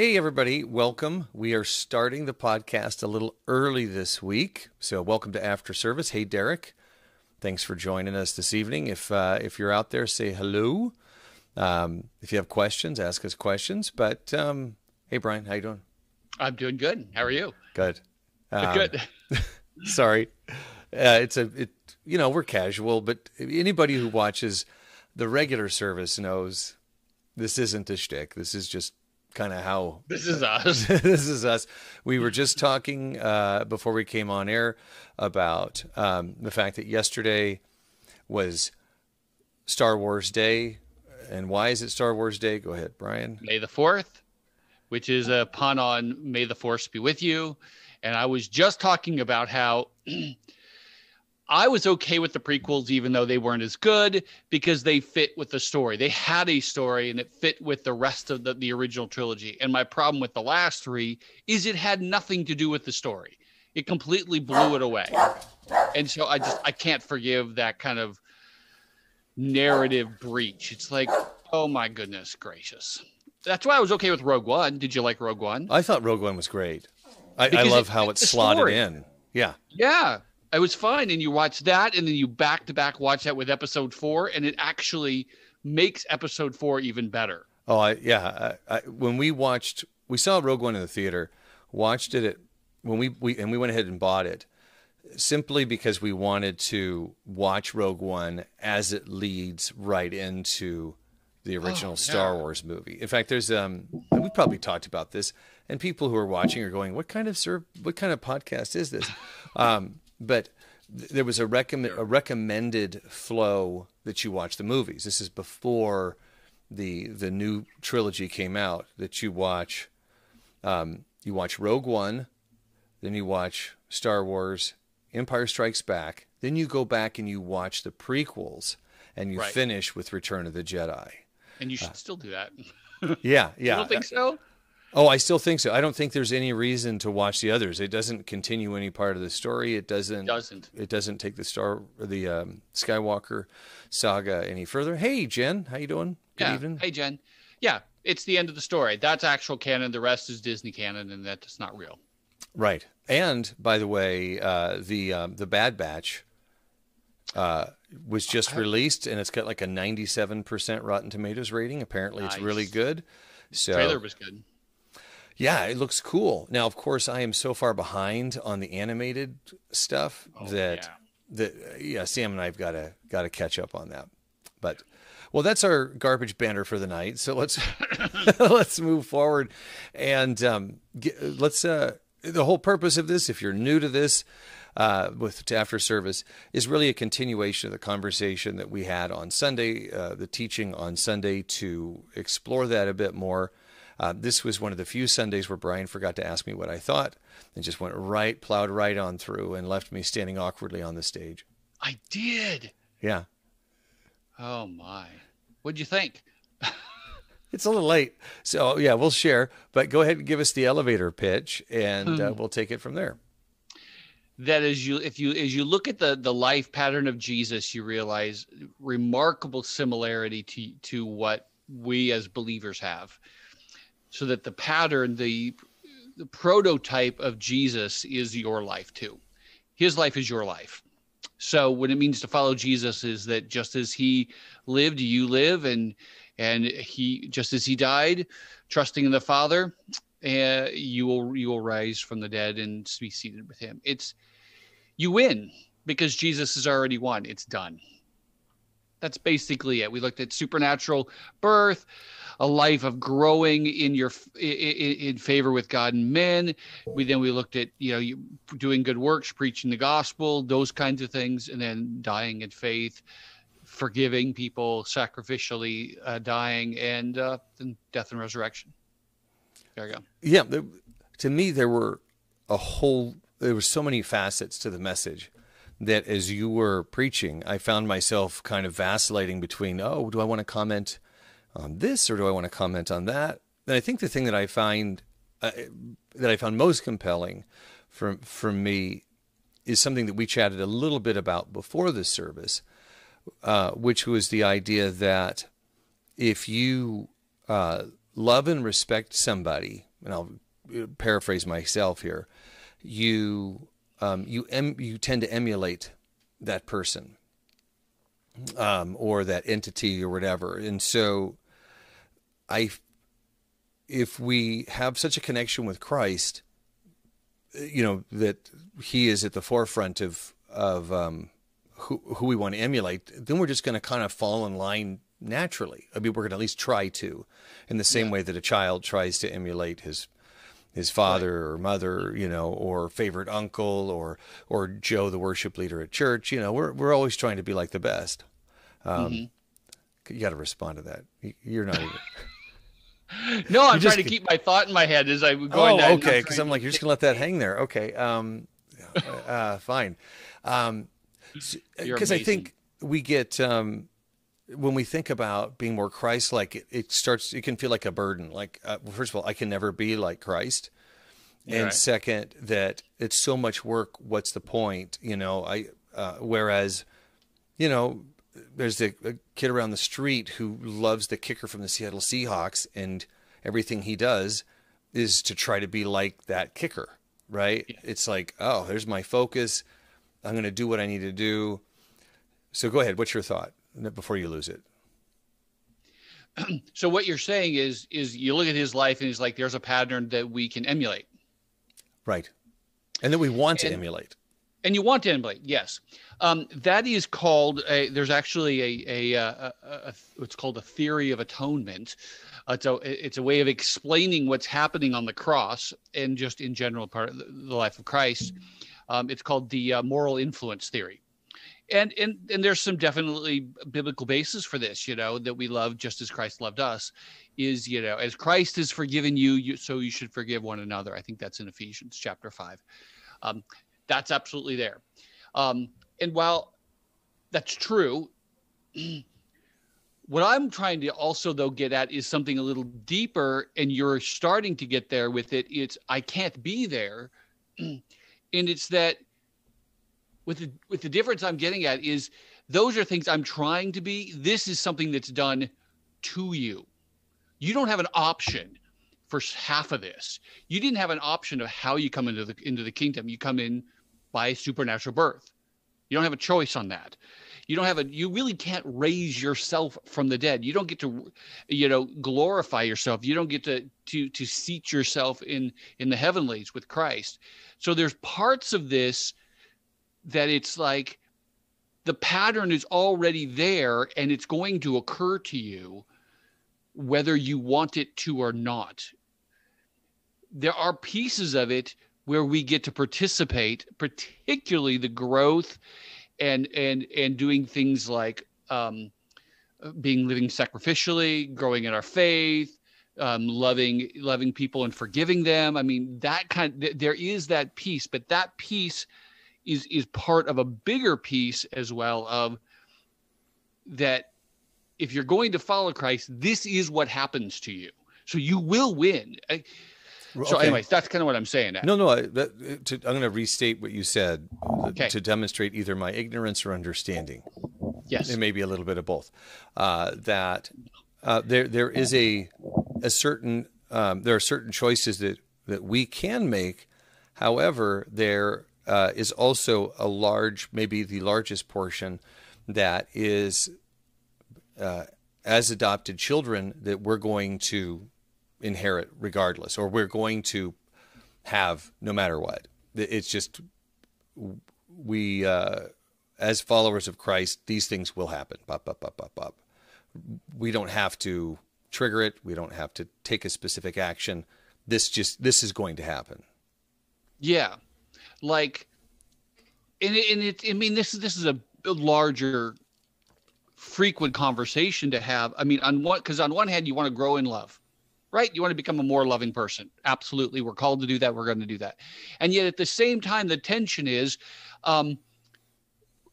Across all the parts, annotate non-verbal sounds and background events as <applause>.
Hey, everybody, welcome. We are starting the podcast a little early this week. So, welcome to After Service. Hey, Derek. Thanks for joining us this evening. If, uh, if you're out there, say hello. Um, if you have questions, ask us questions. But um, hey, Brian, how you doing? I'm doing good. How are you? Good. Um, good. <laughs> sorry. Uh, it's a it. You know, we're casual, but anybody who watches the regular service knows this isn't a shtick. This is just kind of how <laughs> this is us. <laughs> this is us. We were just talking uh, before we came on air about um, the fact that yesterday was Star Wars Day, and why is it Star Wars Day? Go ahead, Brian. May the fourth, which is a pun on "May the Force be with you," and I was just talking about how. <clears throat> I was okay with the prequels, even though they weren't as good, because they fit with the story. They had a story and it fit with the rest of the, the original trilogy. And my problem with the last three is it had nothing to do with the story. It completely blew it away. And so I just I can't forgive that kind of narrative breach. It's like, oh my goodness gracious. That's why I was okay with Rogue One. Did you like Rogue One? I thought Rogue One was great. I, I love it how it slotted story. in. Yeah. Yeah it was fine. And you watch that, and then you back to back watch that with episode four, and it actually makes episode four even better. Oh, I, yeah. I, I, when we watched, we saw Rogue One in the theater, watched it at, when we, we, and we went ahead and bought it simply because we wanted to watch Rogue One as it leads right into the original oh, Star Wars movie. In fact, there's um, we probably talked about this, and people who are watching are going, "What kind of sir, what kind of podcast is this?" Um, but there was a, recommend, a recommended flow that you watch the movies. This is before the the new trilogy came out. That you watch, um, you watch Rogue One, then you watch Star Wars, Empire Strikes Back, then you go back and you watch the prequels, and you right. finish with Return of the Jedi. And you should uh, still do that. yeah, <laughs> yeah. You don't think so? Oh, I still think so. I don't think there's any reason to watch the others. It doesn't continue any part of the story. It doesn't. It doesn't. It doesn't take the star the um, Skywalker saga any further. Hey, Jen, how you doing? Good yeah. evening. Hey, Jen. Yeah, it's the end of the story. That's actual canon. The rest is Disney canon, and that's not real. Right. And by the way, uh, the um, the Bad Batch uh, was just released, and it's got like a 97% Rotten Tomatoes rating. Apparently, nice. it's really good. So the trailer was good. Yeah, it looks cool. Now, of course, I am so far behind on the animated stuff oh, that yeah. that yeah, Sam and I've got to got to catch up on that. But well, that's our garbage banner for the night. So let's <laughs> let's move forward and um, get, let's. Uh, the whole purpose of this, if you're new to this, uh, with to after service, is really a continuation of the conversation that we had on Sunday, uh, the teaching on Sunday, to explore that a bit more. Uh, this was one of the few Sundays where Brian forgot to ask me what I thought and just went right, plowed right on through and left me standing awkwardly on the stage. I did. Yeah. Oh, my. What'd you think? <laughs> it's a little late. So, yeah, we'll share, but go ahead and give us the elevator pitch and uh, hmm. we'll take it from there that as you if you as you look at the the life pattern of Jesus, you realize remarkable similarity to to what we as believers have so that the pattern, the the prototype of Jesus is your life too. His life is your life. So what it means to follow Jesus is that just as he lived, you live, and and he just as he died, trusting in the Father, uh, you will you will rise from the dead and be seated with him. It's you win because Jesus has already won. It's done. That's basically it. We looked at supernatural birth, a life of growing in your in, in favor with God and men. We then we looked at you know doing good works, preaching the gospel, those kinds of things, and then dying in faith, forgiving people, sacrificially uh, dying, and uh, death and resurrection. There you go. Yeah, to me there were a whole there were so many facets to the message that as you were preaching, I found myself kind of vacillating between, oh, do I want to comment on this or do I want to comment on that? And I think the thing that I find uh, that I found most compelling for for me is something that we chatted a little bit about before the service, uh, which was the idea that if you uh, love and respect somebody and I'll uh, paraphrase myself here, you um, you em- you tend to emulate that person um, or that entity or whatever, and so I, if we have such a connection with Christ, you know that He is at the forefront of of um, who who we want to emulate, then we're just going to kind of fall in line naturally. I mean, we're going to at least try to, in the same yeah. way that a child tries to emulate his his father right. or mother, you know, or favorite uncle, or or Joe, the worship leader at church. You know, we're we're always trying to be like the best. Um, mm-hmm. You got to respond to that. You're not even. <laughs> no, I'm trying to keep my thought in my head as I'm going. Oh, okay. Because I'm like, you're just gonna let that hang there. Okay. Um, <laughs> uh, fine. Um, because I think we get um, when we think about being more Christ-like, it, it, starts. It can feel like a burden. Like, uh, well, first of all, I can never be like Christ, and right. second, that it's so much work. What's the point? You know, I. Uh, whereas, you know, there's a, a, kid around the street who loves the kicker from the Seattle Seahawks, and everything he does is to try to be like that kicker. Right? Yeah. It's like, oh, there's my focus. I'm going to do what I need to do. So go ahead. What's your thought before you lose it? <clears throat> so what you're saying is is you look at his life and he's like there's a pattern that we can emulate. Right. And that we want and, to emulate. And you want to emulate yes. Um, that is called a there's actually a, a, a, a, what's called a theory of atonement. It's a it's a way of explaining what's happening on the cross and just in general part of the life of christ. Um, it's called the uh, moral influence theory and and and there's some definitely biblical basis for this you know that we love just as christ loved us is you know as christ has forgiven you, you so you should forgive one another. I think that's in ephesians chapter 5 um, that's absolutely there. Um, and while that's true <clears throat> what i'm trying to also though get at is something a little deeper and you're starting to get there with it. It's i can't be there. <clears throat> And it's that with the with the difference I'm getting at is those are things I'm trying to be. This is something that's done to you. You don't have an option for half of this. You didn't have an option of how you come into the into the kingdom. You come in by supernatural birth. You don't have a choice on that. You don't have a you really can't raise yourself from the dead. You don't get to you know glorify yourself. You don't get to to to seat yourself in in the heavenlies with Christ. So there's parts of this that it's like the pattern is already there and it's going to occur to you whether you want it to or not. There are pieces of it where we get to participate, particularly the growth and and and doing things like um, being living sacrificially, growing in our faith, um, loving loving people and forgiving them. I mean, that kind. There is that piece, but that piece is is part of a bigger piece as well of that if you're going to follow Christ, this is what happens to you. So you will win. I, so, okay. anyways, that's kind of what I'm saying. No, no. I, that, to, I'm going to restate what you said okay. to demonstrate either my ignorance or understanding. Yes, it may be a little bit of both. Uh, that uh, there there is a a certain um, there are certain choices that that we can make. However, there uh, is also a large, maybe the largest portion that is uh, as adopted children that we're going to inherit regardless, or we're going to have no matter what. It's just we, uh, as followers of Christ, these things will happen. Bop, bop, bop, bop, bop. We don't have to trigger it. We don't have to take a specific action. This just this is going to happen. Yeah, like and it, and it I mean this is this is a larger frequent conversation to have. I mean, on one because on one hand you want to grow in love, right? You want to become a more loving person. Absolutely, we're called to do that. We're going to do that, and yet at the same time, the tension is, um,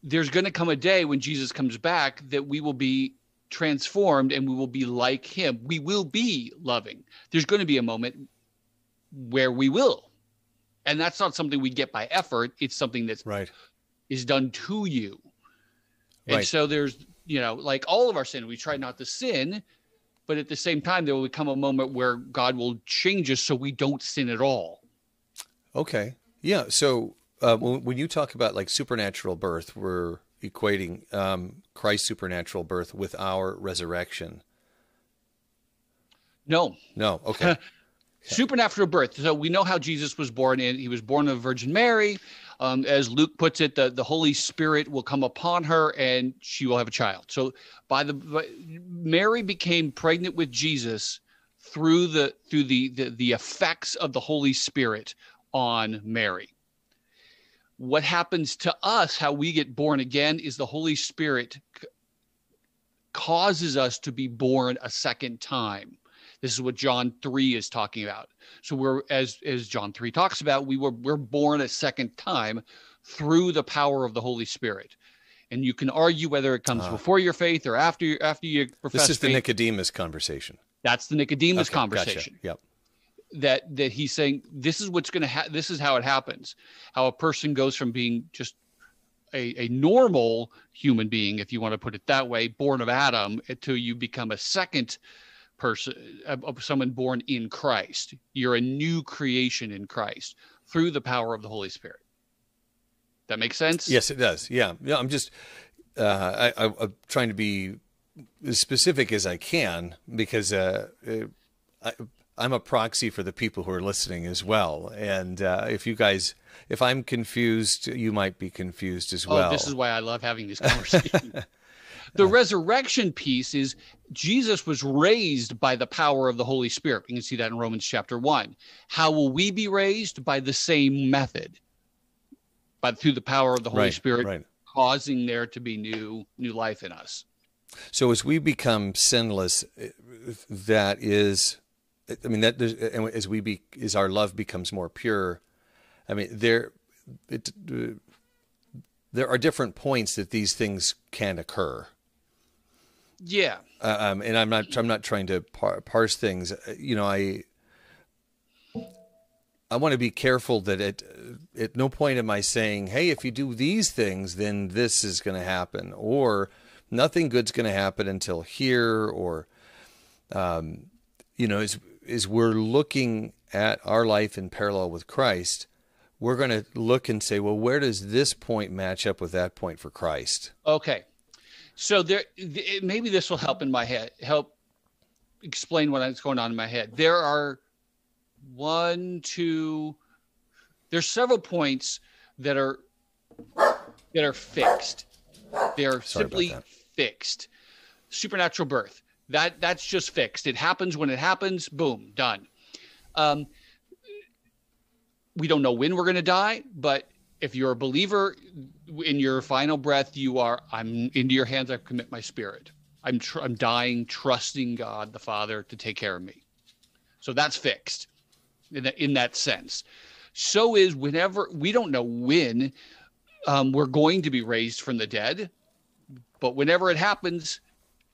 there's going to come a day when Jesus comes back that we will be transformed and we will be like Him. We will be loving. There's going to be a moment where we will and that's not something we get by effort it's something that's right is done to you and right. so there's you know like all of our sin we try not to sin but at the same time, there will become a moment where God will change us so we don't sin at all. Okay. Yeah. So uh, when, when you talk about like supernatural birth, we're equating um, Christ's supernatural birth with our resurrection. No. No. Okay. <laughs> supernatural birth. So we know how Jesus was born. and he was born of Virgin Mary. Um, as Luke puts it, the, the Holy Spirit will come upon her and she will have a child. So by the by, Mary became pregnant with Jesus through the through the, the the effects of the Holy Spirit on Mary. What happens to us, how we get born again, is the Holy Spirit causes us to be born a second time. This is what John 3 is talking about. So we're as as John 3 talks about, we were we're born a second time through the power of the Holy Spirit. And you can argue whether it comes uh, before your faith or after you after you profess. This is faith. the Nicodemus conversation. That's the Nicodemus okay, conversation. Gotcha. Yep. That that he's saying this is what's going to happen. This is how it happens. How a person goes from being just a, a normal human being, if you want to put it that way, born of Adam, until you become a second person, of someone born in Christ. You're a new creation in Christ through the power of the Holy Spirit. That makes sense? Yes, it does. Yeah. Yeah. I'm just, uh, I, am trying to be as specific as I can because uh, I, I'm a proxy for the people who are listening as well. And uh, if you guys, if I'm confused, you might be confused as well. Oh, this is why I love having these conversations. <laughs> The resurrection piece is Jesus was raised by the power of the Holy Spirit. You can see that in Romans chapter 1. How will we be raised? By the same method. But through the power of the Holy right, Spirit right. causing there to be new new life in us. So as we become sinless that is I mean that as we be as our love becomes more pure I mean there it, there are different points that these things can occur. Yeah. Uh, um, and I'm not I'm not trying to par- parse things. Uh, you know, I I want to be careful that at at no point am I saying, "Hey, if you do these things, then this is going to happen," or "Nothing good's going to happen until here," or um, you know, as as we're looking at our life in parallel with Christ, we're going to look and say, "Well, where does this point match up with that point for Christ?" Okay, so there, maybe this will help in my head, help explain what's going on in my head. There are one, two, there's several points that are that are fixed. They're Sorry simply fixed. Supernatural birth. That that's just fixed. It happens when it happens. Boom, done. Um, we don't know when we're going to die, but if you're a believer in your final breath you are i'm into your hands i commit my spirit. I'm tr- i'm dying trusting god the father to take care of me. So that's fixed in that, in that sense. So is whenever we don't know when um, we're going to be raised from the dead but whenever it happens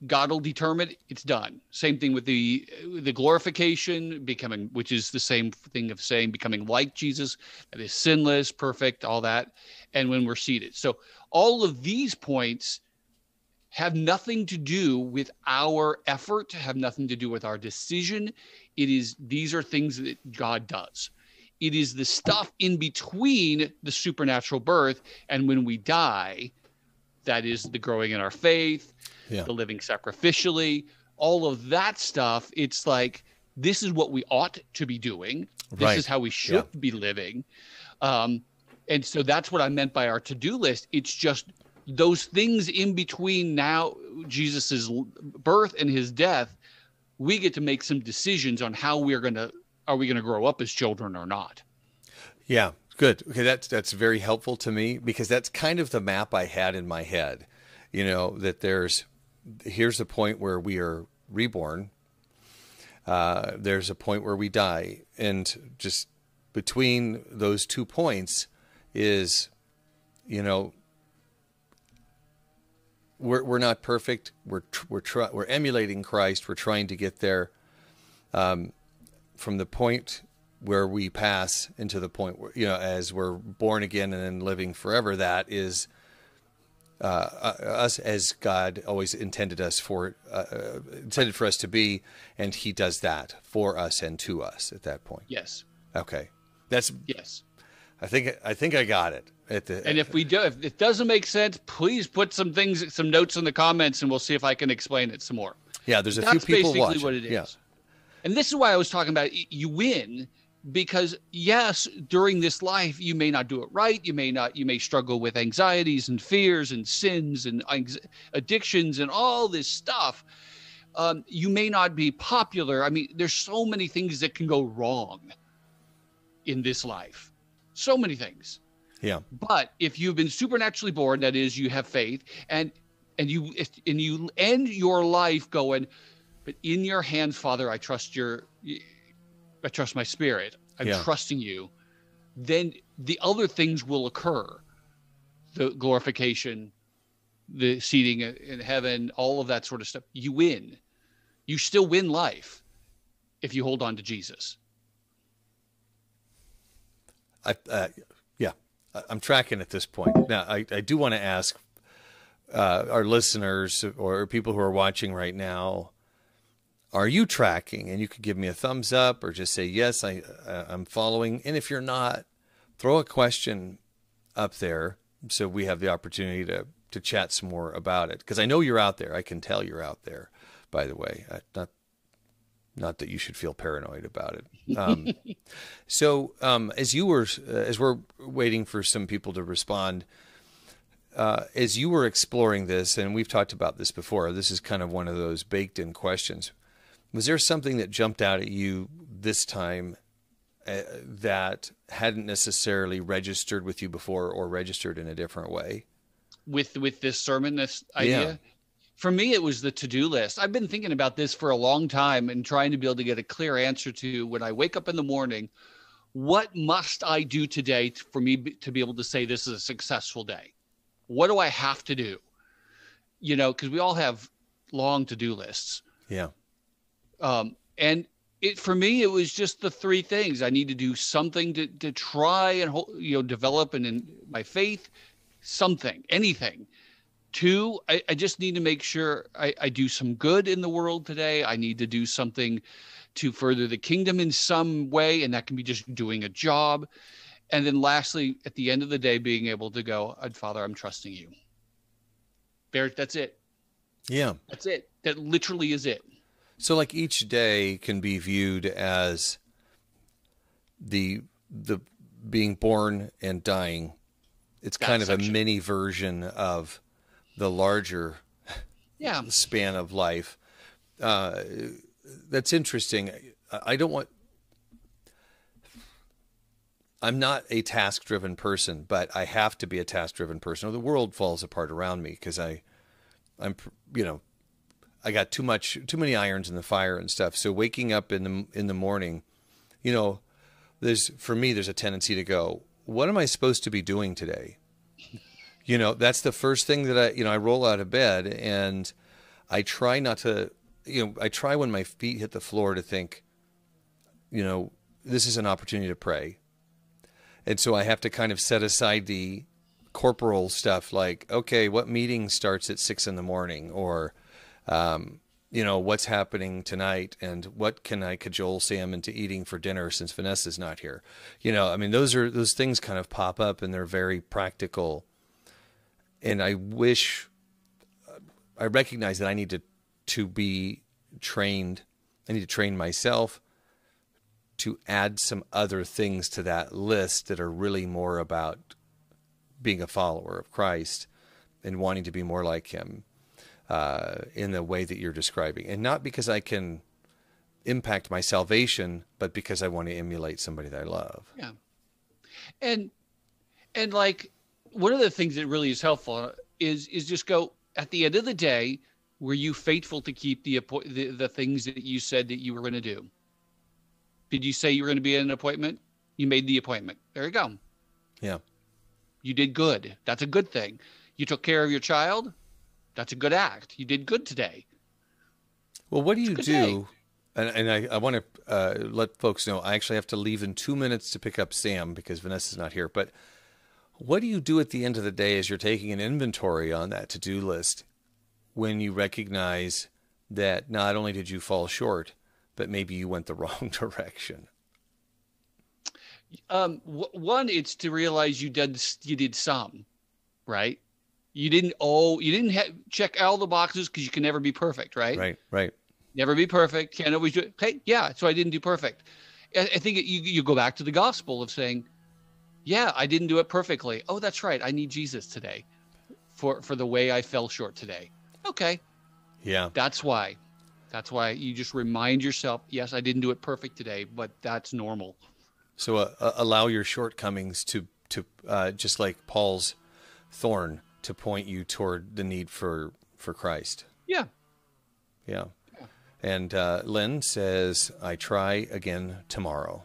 God will determine it's done. Same thing with the the glorification, becoming, which is the same thing of saying becoming like Jesus, that is sinless, perfect, all that, and when we're seated. So all of these points have nothing to do with our effort, have nothing to do with our decision. It is these are things that God does. It is the stuff in between the supernatural birth and when we die that is the growing in our faith yeah. the living sacrificially, all of that stuff. It's like this is what we ought to be doing. This right. is how we should yeah. be living. Um, and so that's what I meant by our to-do list. It's just those things in between now Jesus's birth and his death. We get to make some decisions on how we're gonna are we gonna grow up as children or not. Yeah, good. Okay, that's that's very helpful to me because that's kind of the map I had in my head. You know that there's here's the point where we are reborn. Uh, there's a point where we die, and just between those two points is, you know, we're we're not perfect. We're we're we're emulating Christ. We're trying to get there. Um, from the point where we pass into the point where you know, as we're born again and then living forever, that is uh, us as God always intended us for uh, uh, intended for us to be, and He does that for us and to us at that point. Yes. Okay, that's yes. I think I think I got it. At the, and if we do, if it doesn't make sense, please put some things, some notes in the comments, and we'll see if I can explain it some more. Yeah, there's a That's few people basically watching. what it is. Yeah. And this is why I was talking about you win because yes, during this life you may not do it right. You may not. You may struggle with anxieties and fears and sins and addictions and all this stuff. Um, you may not be popular. I mean, there's so many things that can go wrong in this life. So many things. Yeah. But if you've been supernaturally born, that is, you have faith, and and you and you end your life going, but in your hands, Father, I trust your, I trust my spirit. I'm yeah. trusting you. Then the other things will occur, the glorification, the seating in heaven, all of that sort of stuff. You win. You still win life if you hold on to Jesus. I, uh, yeah, I'm tracking at this point. Now, I, I do want to ask uh, our listeners or people who are watching right now, are you tracking? And you could give me a thumbs up or just say, yes, I, uh, I'm following. And if you're not, throw a question up there so we have the opportunity to, to chat some more about it. Because I know you're out there. I can tell you're out there, by the way. I, not not that you should feel paranoid about it. Um, <laughs> so, um, as you were, uh, as we're waiting for some people to respond, uh, as you were exploring this, and we've talked about this before, this is kind of one of those baked in questions. Was there something that jumped out at you this time uh, that hadn't necessarily registered with you before or registered in a different way? With with this sermon, this idea? Yeah. For me, it was the to do list. I've been thinking about this for a long time and trying to be able to get a clear answer to when I wake up in the morning, what must I do today for me to be able to say this is a successful day? What do I have to do? You know, because we all have long to do lists. Yeah. Um, and it for me, it was just the three things I need to do something to to try and you know develop and in my faith, something, anything. Two, I, I just need to make sure I, I do some good in the world today. I need to do something to further the kingdom in some way, and that can be just doing a job. And then lastly, at the end of the day, being able to go, Father, I'm trusting you. Barrett, that's it. Yeah. That's it. That literally is it. So like each day can be viewed as the the being born and dying. It's kind of a mini version of the larger yeah. span of life. Uh, that's interesting. I don't want I'm not a task driven person, but I have to be a task driven person or the world falls apart around me because I, I'm, you know, I got too much, too many irons in the fire and stuff. So waking up in the, in the morning, you know, there's, for me, there's a tendency to go, what am I supposed to be doing today? You know, that's the first thing that I, you know, I roll out of bed and I try not to, you know, I try when my feet hit the floor to think, you know, this is an opportunity to pray and so I have to kind of set aside the corporal stuff like, okay, what meeting starts at six in the morning or, um, you know, what's happening tonight and what can I cajole Sam into eating for dinner since Vanessa's not here? You know, I mean, those are, those things kind of pop up and they're very practical. And I wish, I recognize that I need to, to be trained. I need to train myself to add some other things to that list that are really more about being a follower of Christ and wanting to be more like Him uh, in the way that you're describing. And not because I can impact my salvation, but because I want to emulate somebody that I love. Yeah. And, and like, one of the things that really is helpful is, is just go at the end of the day, were you faithful to keep the, the, the things that you said that you were going to do? Did you say you were going to be at an appointment? You made the appointment. There you go. Yeah. You did good. That's a good thing. You took care of your child. That's a good act. You did good today. Well, what do you do? And, and, I, I want to uh, let folks know I actually have to leave in two minutes to pick up Sam because Vanessa's not here. But What do you do at the end of the day as you're taking an inventory on that to do list when you recognize that not only did you fall short, but maybe you went the <laughs> wrong direction? Um, w- one, it's to realize you did you did some, right? You didn't oh you didn't ha- check all the boxes because you can never be perfect, right? Right, right. Never be perfect. Can't always do it. Hey, yeah. So I didn't do perfect. I, I think it, you you go back to the gospel of saying, yeah, I didn't do it perfectly. Oh, that's right. I need Jesus today, for for the way I fell short today. Okay. Yeah. That's why. That's why you just remind yourself, yes, I didn't do it perfect today, but that's normal. So uh, uh, allow your shortcomings to to uh, just like Paul's thorn to point you toward the need for for Christ. Yeah. Yeah. And uh, Lynn says, "I try again tomorrow."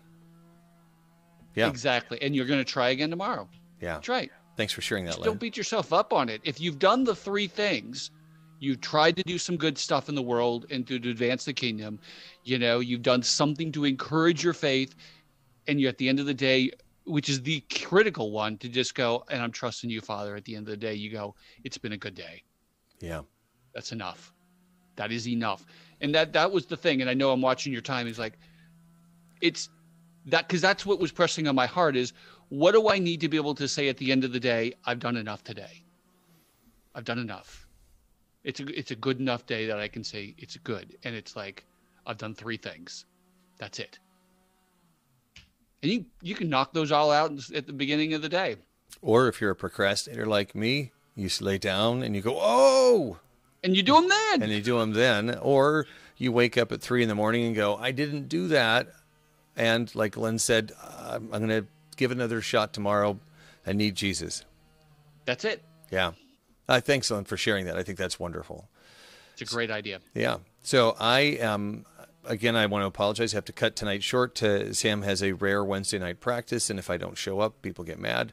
Yeah. Exactly. And you're going to try again tomorrow. Yeah. That's right. Thanks for sharing that, Just Lynn. don't beat yourself up on it. If you've done the three things, you've tried to do some good stuff in the world and to, to advance the kingdom, you know, you've done something to encourage your faith, and you're at the end of the day, which is the critical one, to just go, and I'm trusting you, Father. At the end of the day, you go, it's been a good day. yeah. That's enough. That is enough. And that that was the thing. And I know I'm watching your time. Is like, it's that because that's what was pressing on my heart is what do I need to be able to say at the end of the day? I've done enough today. I've done enough. It's a it's a good enough day that I can say it's good. And it's like I've done three things. That's it. And you you can knock those all out at the beginning of the day. Or if you're a procrastinator like me, you lay down and you go, "Oh," And you do them then. and you do them then. Or you wake up at three in the morning and go, "I didn't do that," and like Lynn said, "I'm, I'm going to give another shot tomorrow. I need Jesus." That's it. Yeah. Uh, thanks, Lynn, for sharing that. I think that's wonderful. It's a great idea. Yeah. So I am again. I want to apologize. I have to cut tonight short. To, Sam has a rare Wednesday night practice, and if I don't show up, people get mad.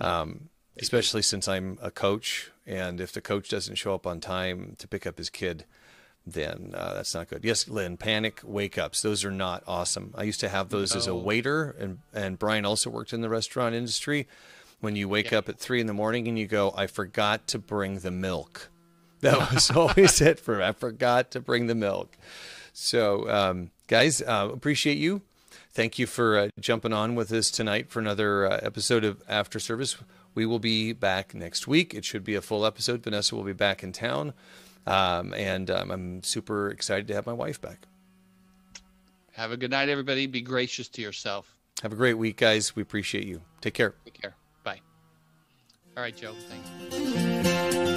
Um, especially since I'm a coach, and if the coach doesn't show up on time to pick up his kid, then uh, that's not good. Yes, Lynn, panic wake ups. Those are not awesome. I used to have those as a waiter, and and Brian also worked in the restaurant industry. When you wake up at three in the morning and you go, I forgot to bring the milk. That was <laughs> always it for I forgot to bring the milk. So, um, guys, uh, appreciate you. Thank you for uh, jumping on with us tonight for another uh, episode of After Service. We will be back next week. It should be a full episode. Vanessa will be back in town. Um, and um, I'm super excited to have my wife back. Have a good night, everybody. Be gracious to yourself. Have a great week, guys. We appreciate you. Take care. Take care. Bye. All right, Joe. Thanks.